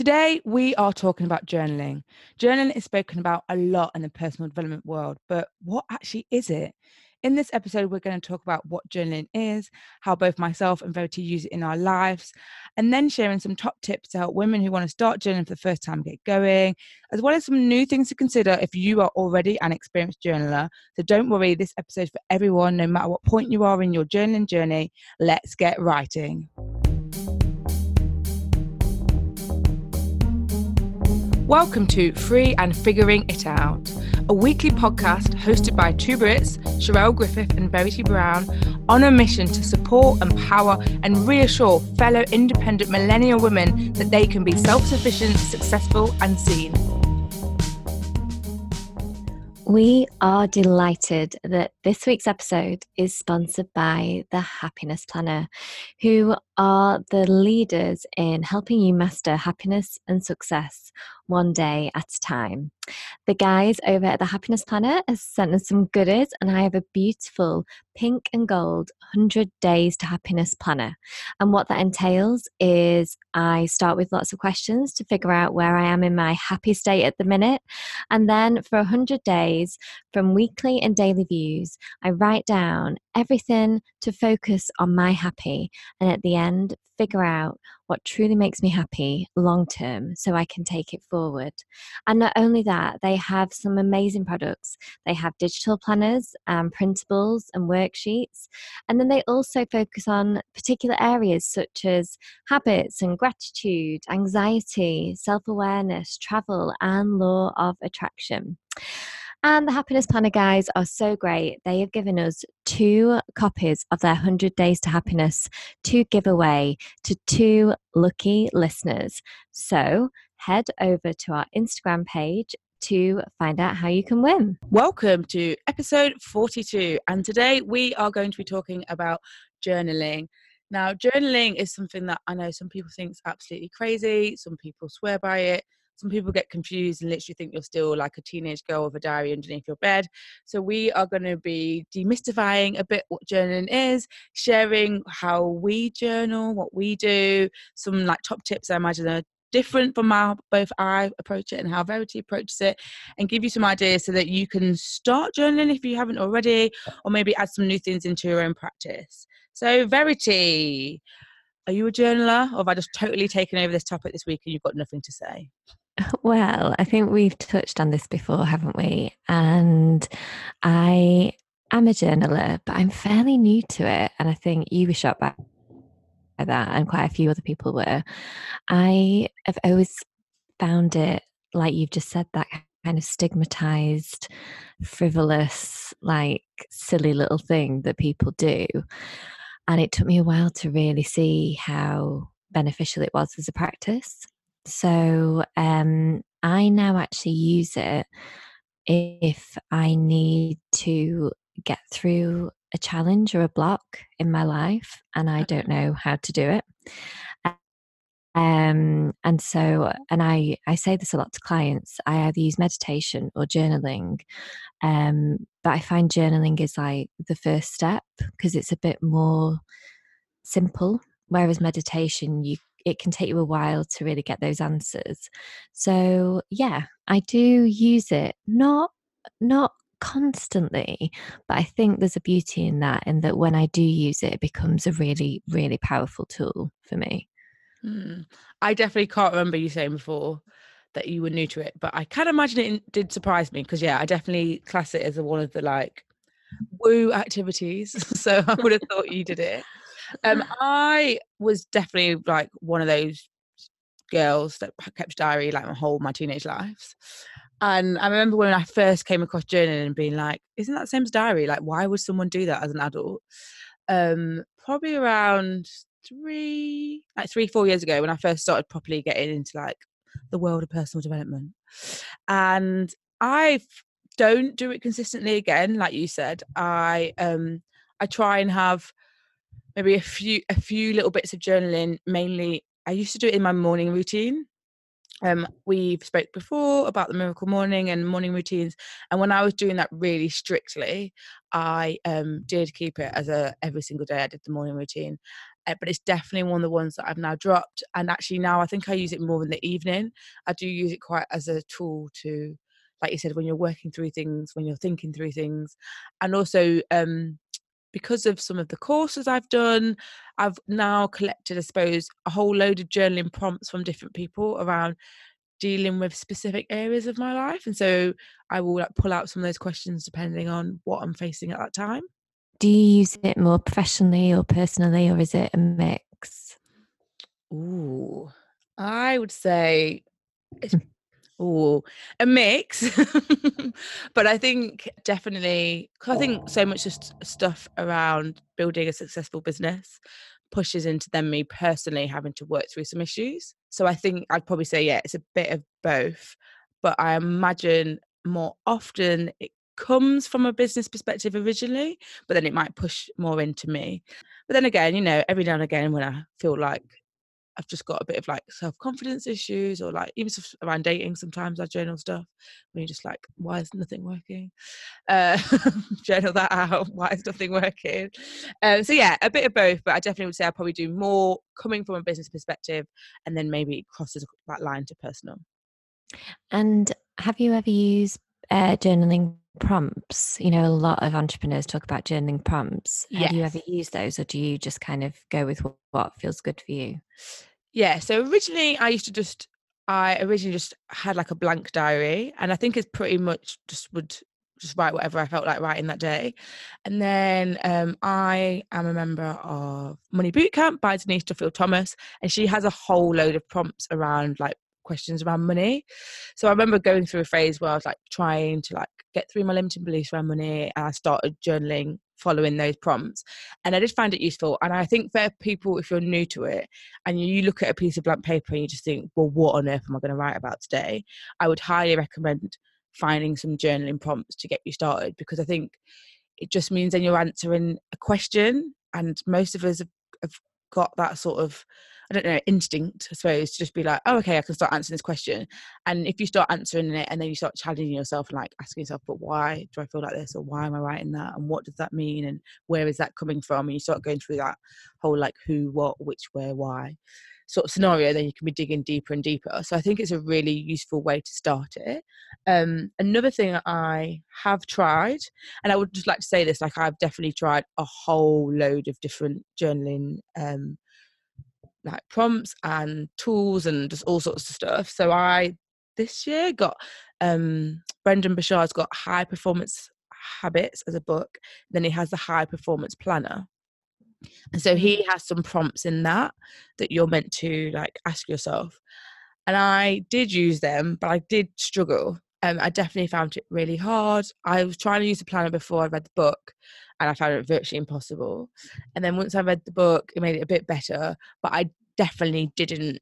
Today, we are talking about journaling. Journaling is spoken about a lot in the personal development world, but what actually is it? In this episode, we're going to talk about what journaling is, how both myself and Verity use it in our lives, and then sharing some top tips to help women who want to start journaling for the first time get going, as well as some new things to consider if you are already an experienced journaler. So don't worry, this episode is for everyone, no matter what point you are in your journaling journey. Let's get writing. Welcome to Free and Figuring It Out, a weekly podcast hosted by two Brits, Charelle Griffith and Verity Brown, on a mission to support, empower, and reassure fellow independent millennial women that they can be self sufficient, successful, and seen. We are delighted that this week's episode is sponsored by the Happiness Planner, who are the leaders in helping you master happiness and success one day at a time. The guys over at the Happiness Planner have sent us some goodies, and I have a beautiful pink and gold 100 Days to Happiness planner. And what that entails is I start with lots of questions to figure out where I am in my happy state at the minute. And then for 100 days, from weekly and daily views, I write down everything to focus on my happy. And at the end, figure out what truly makes me happy long term so I can take it forward. And not only that, they have some amazing products. They have digital planners, and printables, and worksheets. And then they also focus on particular areas such as habits and gratitude, anxiety, self awareness, travel, and law of attraction. And the Happiness Planner guys are so great. They have given us two copies of their 100 Days to Happiness to give away to two lucky listeners. So head over to our Instagram page to find out how you can win. Welcome to episode 42. And today we are going to be talking about journaling. Now, journaling is something that I know some people think is absolutely crazy, some people swear by it some people get confused and literally think you're still like a teenage girl with a diary underneath your bed. So we are going to be demystifying a bit what journaling is, sharing how we journal, what we do, some like top tips I imagine are different from how both I approach it and how Verity approaches it, and give you some ideas so that you can start journaling if you haven't already, or maybe add some new things into your own practice. So, Verity, are you a journaler, or have I just totally taken over this topic this week and you've got nothing to say? Well, I think we've touched on this before, haven't we? And I am a journaler, but I'm fairly new to it. And I think you were shocked by that, and quite a few other people were. I have always found it, like you've just said, that kind of stigmatized, frivolous, like silly little thing that people do. And it took me a while to really see how beneficial it was as a practice. So um, I now actually use it if I need to get through a challenge or a block in my life and I don't know how to do it. Um, and so, and I, I say this a lot to clients. I either use meditation or journaling, um, but I find journaling is like the first step because it's a bit more simple. Whereas meditation, you it can take you a while to really get those answers. So yeah, I do use it not not constantly, but I think there's a beauty in that, and that when I do use it, it becomes a really really powerful tool for me. Hmm. I definitely can't remember you saying before that you were new to it, but I can imagine it did surprise me because yeah, I definitely class it as one of the like woo activities. so I would have thought you did it. Um, I was definitely like one of those girls that kept diary like my whole my teenage lives. And I remember when I first came across journaling and being like, isn't that the same as diary? Like, why would someone do that as an adult? Um, probably around three, like three, four years ago when I first started properly getting into like the world of personal development. And I don't do it consistently again, like you said. I um I try and have maybe a few a few little bits of journaling mainly i used to do it in my morning routine um, we've spoke before about the miracle morning and morning routines and when i was doing that really strictly i um, did keep it as a every single day i did the morning routine uh, but it's definitely one of the ones that I've now dropped. And actually, now I think I use it more in the evening. I do use it quite as a tool to, like you said, when you're working through things, when you're thinking through things, and also um, because of some of the courses I've done, I've now collected, I suppose, a whole load of journaling prompts from different people around dealing with specific areas of my life. And so I will like pull out some of those questions depending on what I'm facing at that time. Do you use it more professionally or personally, or is it a mix? Ooh, I would say it's hmm. Oh, a mix. but I think definitely, because I think so much just stuff around building a successful business pushes into then me personally having to work through some issues. So I think I'd probably say, yeah, it's a bit of both. But I imagine more often it comes from a business perspective originally, but then it might push more into me. But then again, you know, every now and again when I feel like I've just got a bit of like self confidence issues or like even around dating. Sometimes I journal stuff when you're just like, why is nothing working? Uh, journal that out. Why is nothing working? Um, so yeah, a bit of both, but I definitely would say I probably do more coming from a business perspective, and then maybe it crosses that line to personal. And have you ever used uh, journaling prompts? You know, a lot of entrepreneurs talk about journaling prompts. Yes. Have you ever used those, or do you just kind of go with what feels good for you? Yeah. So originally, I used to just, I originally just had like a blank diary, and I think it's pretty much just would just write whatever I felt like writing that day. And then um, I am a member of Money Bootcamp by Denise Duffield Thomas, and she has a whole load of prompts around like questions around money. So I remember going through a phase where I was like trying to like get through my limiting beliefs around money, and I started journaling following those prompts. And I did find it useful. And I think for people, if you're new to it and you look at a piece of blank paper and you just think, well, what on earth am I going to write about today? I would highly recommend finding some journaling prompts to get you started because I think it just means then you're answering a question. And most of us have, have got that sort of I don't know, instinct, I suppose, to just be like, oh, okay, I can start answering this question. And if you start answering it and then you start challenging yourself and like asking yourself, but why do I feel like this? Or why am I writing that? And what does that mean? And where is that coming from? And you start going through that whole like who, what, which, where, why sort of scenario, then you can be digging deeper and deeper. So I think it's a really useful way to start it. Um, another thing I have tried, and I would just like to say this, like I've definitely tried a whole load of different journaling um, like prompts and tools and just all sorts of stuff. So I this year got um Brendon Burchard's got high performance habits as a book. Then he has the high performance planner. And so he has some prompts in that that you're meant to like ask yourself. And I did use them, but I did struggle. Um, I definitely found it really hard. I was trying to use the planner before I read the book, and I found it virtually impossible. And then once I read the book, it made it a bit better, but I definitely didn't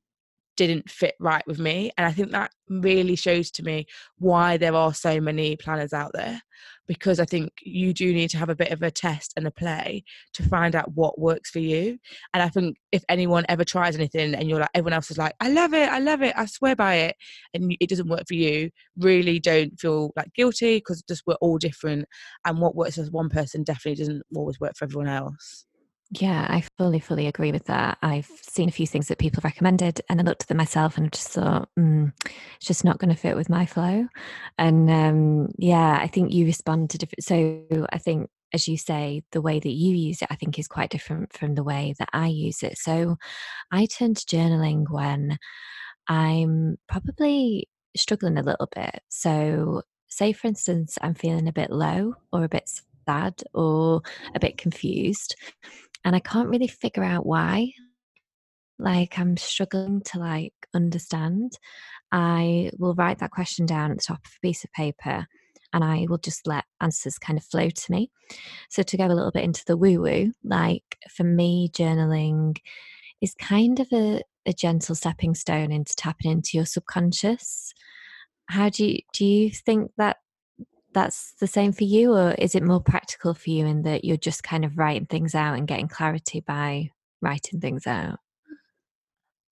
didn't fit right with me and i think that really shows to me why there are so many planners out there because i think you do need to have a bit of a test and a play to find out what works for you and i think if anyone ever tries anything and you're like everyone else is like i love it i love it i swear by it and it doesn't work for you really don't feel like guilty because just we're all different and what works for one person definitely doesn't always work for everyone else yeah, I fully, fully agree with that. I've seen a few things that people recommended, and I looked at them myself and I just thought, mm, it's just not going to fit with my flow. And um, yeah, I think you respond to different. So I think, as you say, the way that you use it, I think, is quite different from the way that I use it. So I turn to journaling when I'm probably struggling a little bit. So, say, for instance, I'm feeling a bit low or a bit sad or a bit confused and I can't really figure out why. Like I'm struggling to like understand. I will write that question down at the top of a piece of paper and I will just let answers kind of flow to me. So to go a little bit into the woo woo, like for me, journaling is kind of a, a gentle stepping stone into tapping into your subconscious. How do you do you think that that's the same for you or is it more practical for you in that you're just kind of writing things out and getting clarity by writing things out?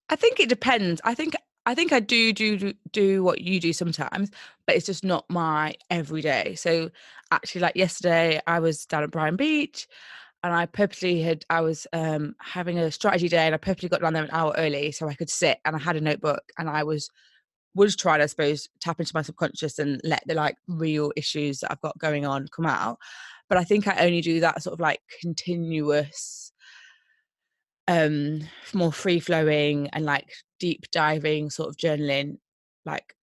I think it depends. I think i think i do do do what you do sometimes but it's just not my everyday. So actually like yesterday i was down at brighton beach and I purposely had I was um, having a strategy day, and I purposely got down there an hour early so I could sit, and I had a notebook, and I was was trying, I suppose, tap into my subconscious and let the like real issues that I've got going on come out. But I think I only do that sort of like continuous, um, more free flowing and like deep diving sort of journaling, like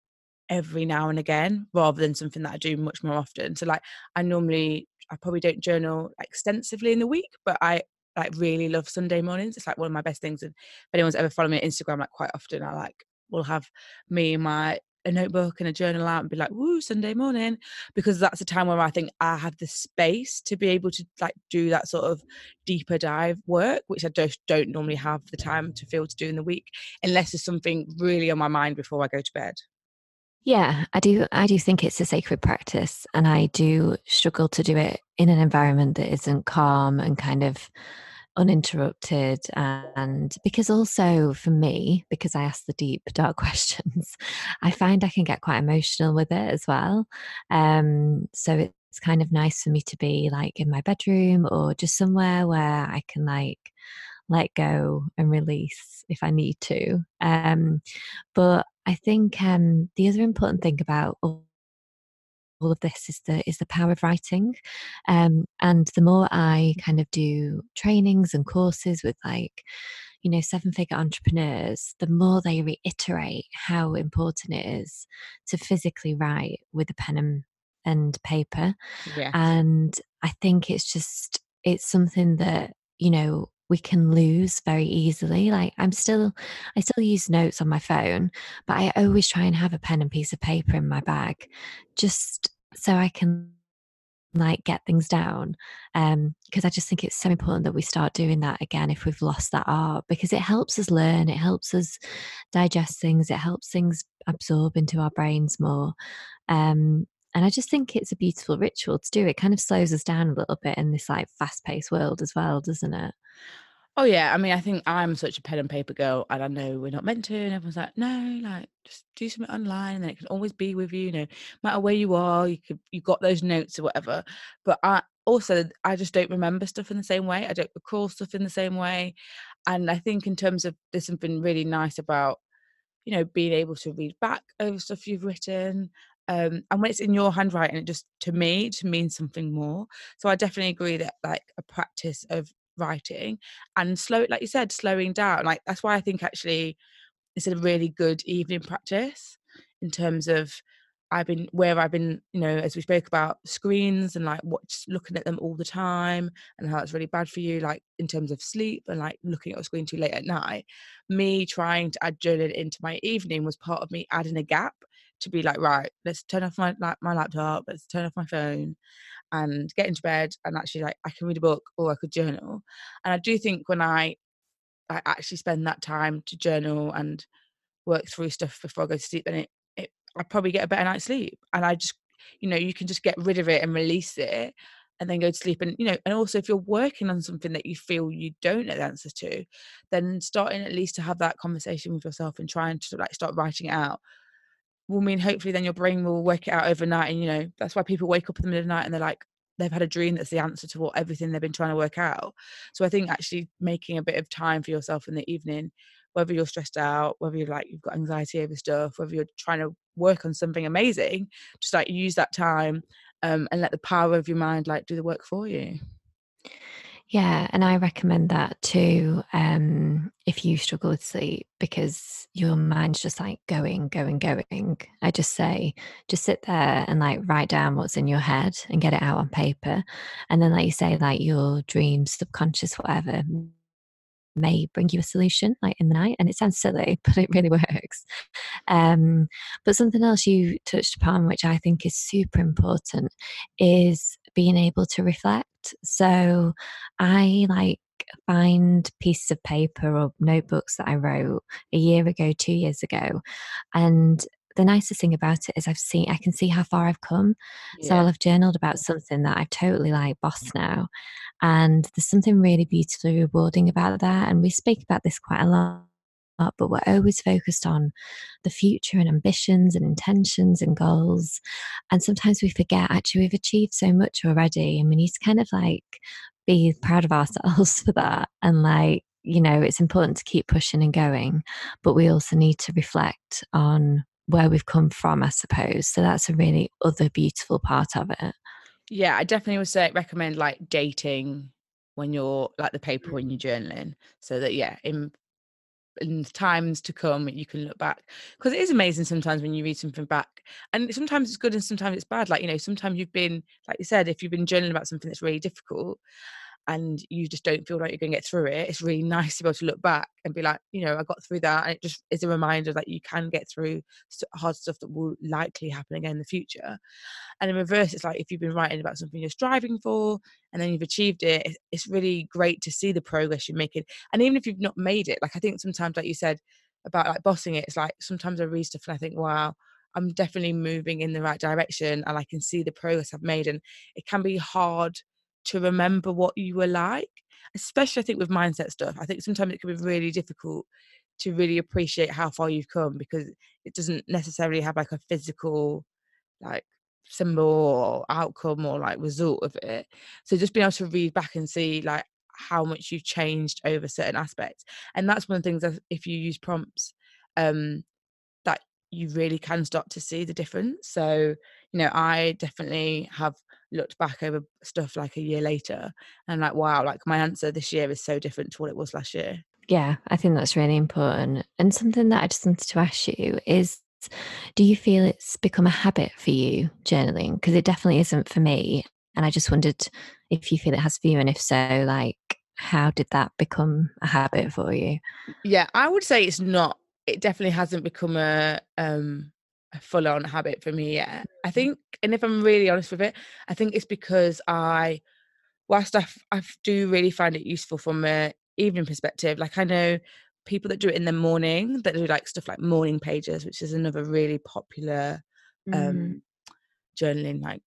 every now and again, rather than something that I do much more often. So like I normally I probably don't journal extensively in the week, but I like really love Sunday mornings. It's like one of my best things. And if anyone's ever followed me on Instagram, like quite often I like will have me and my a notebook and a journal out and be like, woo, Sunday morning, because that's a time where I think I have the space to be able to like do that sort of deeper dive work, which I just don't normally have the time to feel to do in the week, unless there's something really on my mind before I go to bed. Yeah, I do. I do think it's a sacred practice, and I do struggle to do it in an environment that isn't calm and kind of uninterrupted and because also for me because i ask the deep dark questions i find i can get quite emotional with it as well. Um so it's kind of nice for me to be like in my bedroom or just somewhere where i can like let go and release if i need to. Um but i think um the other important thing about all of this is the is the power of writing um, and the more i kind of do trainings and courses with like you know seven figure entrepreneurs the more they reiterate how important it is to physically write with a pen and, and paper yes. and i think it's just it's something that you know we can lose very easily. Like I'm still, I still use notes on my phone, but I always try and have a pen and piece of paper in my bag, just so I can like get things down um because i just think it's so important that we start doing that again if we've lost that art because it helps us learn it helps us digest things it helps things absorb into our brains more um and i just think it's a beautiful ritual to do it kind of slows us down a little bit in this like fast paced world as well doesn't it Oh yeah, I mean, I think I'm such a pen and paper girl, and I know we're not meant to. And everyone's like, no, like just do something online, and then it can always be with you. You know, no matter where you are, you could you got those notes or whatever. But I also I just don't remember stuff in the same way. I don't recall stuff in the same way, and I think in terms of there's something really nice about you know being able to read back over stuff you've written um, and when it's in your handwriting it just to me to mean something more so i definitely agree that like a practice of writing and slow like you said slowing down like that's why i think actually it's a really good evening practice in terms of I've been where I've been, you know, as we spoke about screens and like watch looking at them all the time and how it's really bad for you, like in terms of sleep and like looking at a screen too late at night. Me trying to add journaling into my evening was part of me adding a gap to be like, right, let's turn off my like my laptop, let's turn off my phone, and get into bed and actually like I can read a book or I could journal. And I do think when I I actually spend that time to journal and work through stuff before I go to sleep, then it, it I probably get a better night's sleep. And I just you know, you can just get rid of it and release it and then go to sleep. And you know, and also if you're working on something that you feel you don't know the answer to, then starting at least to have that conversation with yourself and trying to like start writing it out will mean hopefully then your brain will work it out overnight. And you know, that's why people wake up in the middle of the night and they're like, they've had a dream that's the answer to what everything they've been trying to work out. So I think actually making a bit of time for yourself in the evening, whether you're stressed out, whether you're like you've got anxiety over stuff, whether you're trying to work on something amazing, just like use that time um, and let the power of your mind like do the work for you. Yeah, and I recommend that too um, if you struggle with sleep because your mind's just like going, going, going. I just say, just sit there and like write down what's in your head and get it out on paper. And then, like you say, like your dreams, subconscious, whatever, may bring you a solution like in the night and it sounds silly but it really works um, but something else you touched upon which i think is super important is being able to reflect so I like find pieces of paper or notebooks that I wrote a year ago, two years ago, and the nicest thing about it is I've seen I can see how far I've come. Yeah. So I'll have journaled about something that I've totally like boss now. And there's something really beautifully rewarding about that. And we speak about this quite a lot but we're always focused on the future and ambitions and intentions and goals. And sometimes we forget actually we've achieved so much already and we need to kind of like be proud of ourselves for that. And like you know it's important to keep pushing and going but we also need to reflect on where we've come from i suppose. So that's a really other beautiful part of it. Yeah i definitely would say recommend like dating when you're like the paper mm. when you're journaling so that yeah in in times to come you can look back because it is amazing sometimes when you read something back and sometimes it's good and sometimes it's bad like you know sometimes you've been like you said if you've been journaling about something that's really difficult and you just don't feel like you're going to get through it it's really nice to be able to look back and be like you know i got through that and it just is a reminder that you can get through hard stuff that will likely happen again in the future. And in reverse it's like if you've been writing about something you're striving for and then you've achieved it it's really great to see the progress you're making. And even if you've not made it like i think sometimes like you said about like bossing it it's like sometimes i read stuff and i think wow i'm definitely moving in the right direction and i can see the progress i've made and it can be hard to remember what you were like especially i think with mindset stuff i think sometimes it can be really difficult to really appreciate how far you've come because it doesn't necessarily have like a physical like symbol or outcome or like result of it. So just being able to read back and see like how much you've changed over certain aspects and that's one of the things that if you use prompts um that you really can start to see the difference. So you know i definitely have looked back over stuff like a year later and like wow like my answer this year is so different to what it was last year. Yeah i think that's really important and something that i just wanted to ask you is do you feel it's become a habit for you journaling? Because it definitely isn't for me and i just wondered if you feel it has for you and if so like how did that become a habit for you? Yeah i would say it's not it definitely hasn't become a um a full on habit for me yet. I mm. think, and if I'm really honest with it, I think it's because I, whilst I, I do really find it useful from a evening perspective, like I know people that do it in the morning that do like stuff like morning pages, which is another really popular um mm. journaling. Like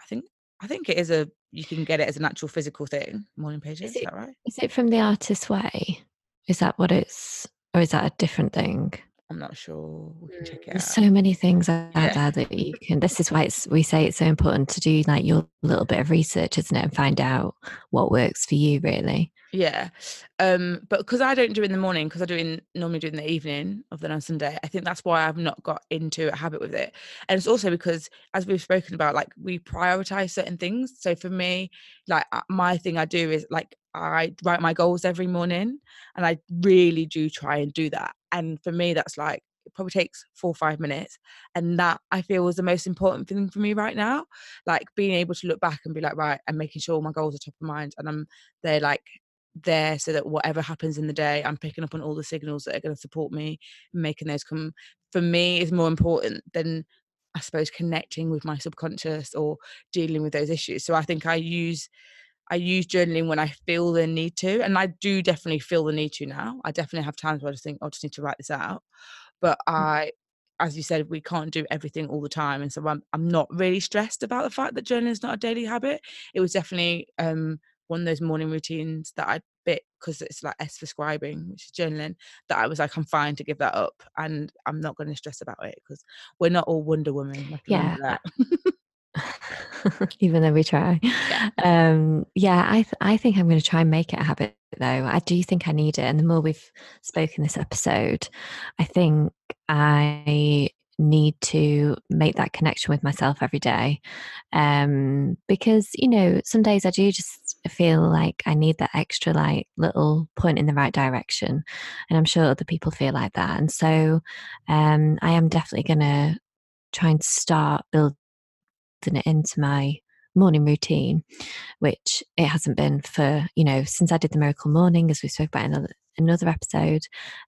I think I think it is a you can get it as an actual physical thing. Morning pages, is, it, is that right? Is it from the artist's way? Is that what it's or is that a different thing? I'm not sure. We can check it There's out. so many things out yeah. there that you can. This is why it's we say it's so important to do like your little bit of research, isn't it, and find out what works for you, really. Yeah, um, but because I don't do it in the morning, because I do it normally do it in the evening of the on Sunday. I think that's why I've not got into a habit with it, and it's also because, as we've spoken about, like we prioritize certain things. So for me, like uh, my thing I do is like I write my goals every morning, and I really do try and do that. And for me, that's like it probably takes four or five minutes, and that I feel is the most important thing for me right now. Like being able to look back and be like, right, and making sure my goals are top of mind, and I'm they're like there so that whatever happens in the day, I'm picking up on all the signals that are going to support me, making those come. For me, is more important than I suppose connecting with my subconscious or dealing with those issues. So I think I use I use journaling when I feel the need to, and I do definitely feel the need to now. I definitely have times where I just think, oh, I just need to write this out. But mm. I, as you said, we can't do everything all the time, and so I'm I'm not really stressed about the fact that journaling is not a daily habit. It was definitely um one of those morning routines that I bit because it's like S for scribing, which is journaling, that I was like, I'm fine to give that up and I'm not going to stress about it because we're not all Wonder Woman. Yeah. Even though we try. Yeah. Um, yeah, I, th- I think I'm going to try and make it a habit though. I do think I need it. And the more we've spoken this episode, I think I need to make that connection with myself every day um, because you know some days i do just feel like i need that extra like little point in the right direction and i'm sure other people feel like that and so um, i am definitely going to try and start building it into my morning routine, which it hasn't been for, you know, since I did the miracle morning, as we spoke about in another, another episode.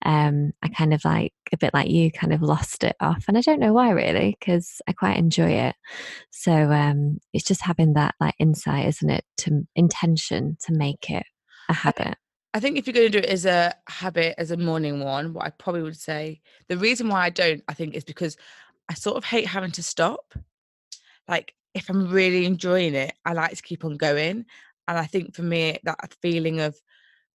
Um, I kind of like, a bit like you, kind of lost it off. And I don't know why really, because I quite enjoy it. So um, it's just having that like insight, isn't it, to intention to make it a habit. I think if you're going to do it as a habit, as a morning one, what I probably would say, the reason why I don't, I think, is because I sort of hate having to stop. Like if I'm really enjoying it, I like to keep on going. And I think for me, that feeling of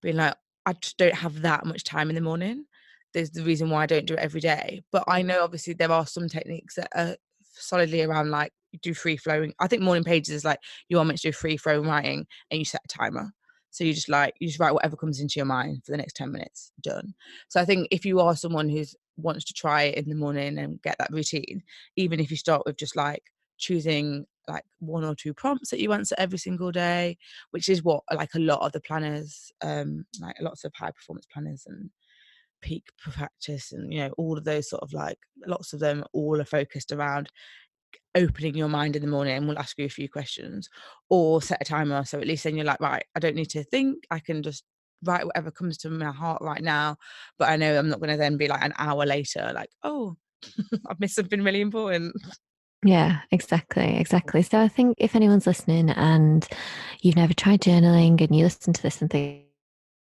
being like, I just don't have that much time in the morning. There's the reason why I don't do it every day. But I know obviously there are some techniques that are solidly around like do free flowing. I think morning pages is like you are meant to do free flowing writing and you set a timer. So you just like you just write whatever comes into your mind for the next 10 minutes, done. So I think if you are someone who's wants to try it in the morning and get that routine, even if you start with just like choosing like one or two prompts that you answer every single day, which is what like a lot of the planners, um, like lots of high performance planners and peak practice and you know all of those sort of like lots of them all are focused around opening your mind in the morning and we'll ask you a few questions or set a timer. So at least then you're like right i don't need to think. I can just write whatever comes to my heart right now but i know i'm not going to then be like an hour later like oh i've missed something really important yeah, exactly, exactly. So I think if anyone's listening and you've never tried journaling and you listen to this and think,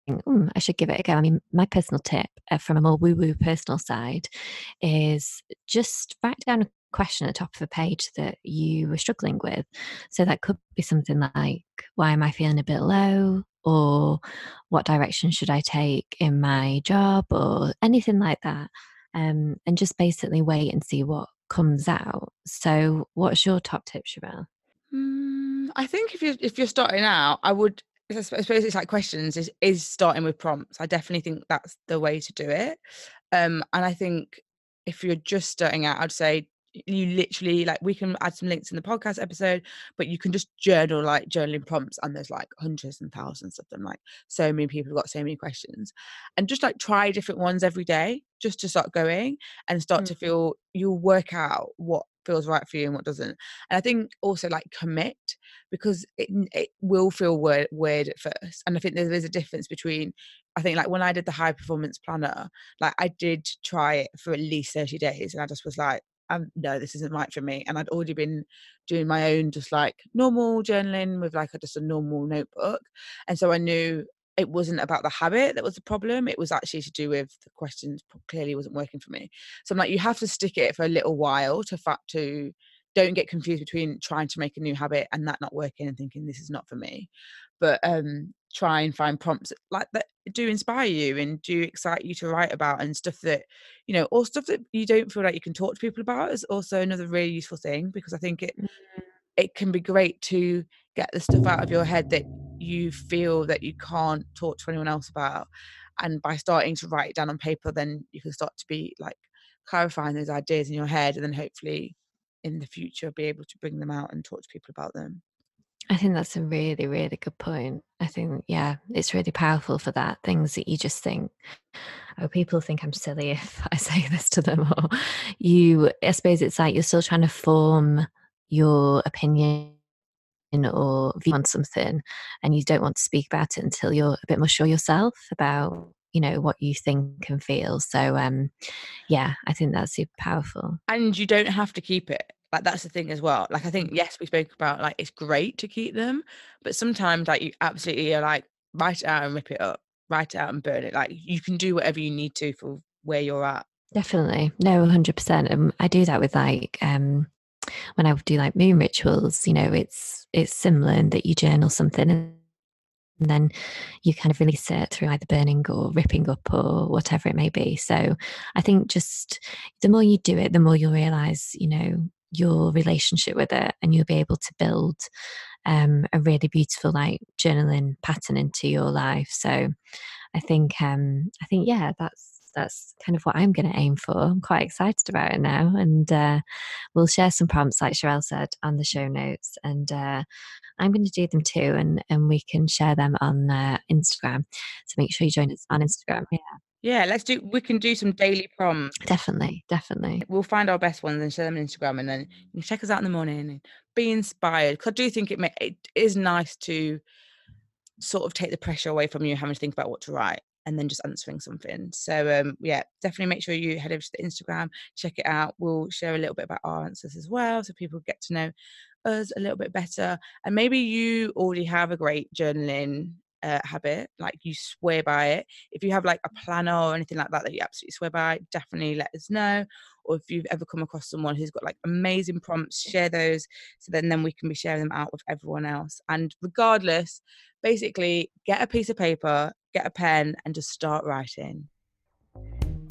mm, I should give it a go. I mean, my personal tip uh, from a more woo woo personal side is just write down a question at the top of a page that you were struggling with. So that could be something like, why am I feeling a bit low? Or what direction should I take in my job? Or anything like that. Um, and just basically wait and see what comes out. So, what's your top tip, Charelle? Mm, I think if you're if you're starting out, I would. I suppose it's like questions is is starting with prompts. I definitely think that's the way to do it. Um, and I think if you're just starting out, I'd say you literally like we can add some links in the podcast episode but you can just journal like journaling prompts and there's like hundreds and thousands of them like so many people have got so many questions. And just like try different ones every day just to start going and start mm-hmm. to feel you'll work out what feels right for you and what doesn't. And i think also like commit because it, it will feel weird, weird at first. And i think there's, there's a difference between i think like when i did the high performance planner like i did try it for at least 30 days and i just was like um, no, this isn't right for me. And I'd already been doing my own, just like normal journaling with like a, just a normal notebook. And so I knew it wasn't about the habit that was the problem. It was actually to do with the questions clearly wasn't working for me. So I'm like, you have to stick it for a little while to fact to don't get confused between trying to make a new habit and that not working and thinking this is not for me. But um try and find prompts like that do inspire you and do excite you to write about and stuff that you know or stuff that you don't feel like you can talk to people about is also another really useful thing because i think it mm-hmm. it can be great to get the stuff out of your head that you feel that you can't talk to anyone else about and by starting to write it down on paper then you can start to be like clarifying those ideas in your head and then hopefully in the future be able to bring them out and talk to people about them I think that's a really, really good point. I think, yeah, it's really powerful for that. Things that you just think, oh, people think I'm silly if I say this to them. Or you, I suppose it's like you're still trying to form your opinion or view on something and you don't want to speak about it until you're a bit more sure yourself about you know what you think and feel so um yeah i think that's super powerful and you don't have to keep it like that's the thing as well like i think yes we spoke about like it's great to keep them but sometimes like you absolutely are like write it out and rip it up write it out and burn it like you can do whatever you need to for where you're at. Definitely. No 100% um, i do that with like um when i do like moon rituals you know it's it's similar in that you journal something and and then you kind of release it through either burning or ripping up or whatever it may be. So I think just the more you do it, the more you'll realize, you know, your relationship with it and you'll be able to build um, a really beautiful like journaling pattern into your life. So i think um i think yeah that's that's kind of what i'm going to aim for. I'm quite excited about it now and uh, we'll share some prompts like Charelle said on the show notes and uh, i'm going to do them too and and we can share them on uh, instagram. So make sure you join us on instagram. Yeah yeah, let's do. We can do some daily prompts. Definitely, definitely. We'll find our best ones and share them on Instagram, and then you can check us out in the morning and be inspired. Because I do think it may, it is nice to sort of take the pressure away from you having to think about what to write and then just answering something. So um, yeah, definitely make sure you head over to the Instagram, check it out. We'll share a little bit about our answers as well, so people get to know us a little bit better. And maybe you already have a great journaling uh, habit, like you swear by it. If you have like a planner or anything like that that you absolutely swear by, definitely let us know. Or if you've ever come across someone who's got like amazing prompts, share those so then then we can be sharing them out with everyone else. And regardless, basically get a piece of paper, get a pen, and just start writing.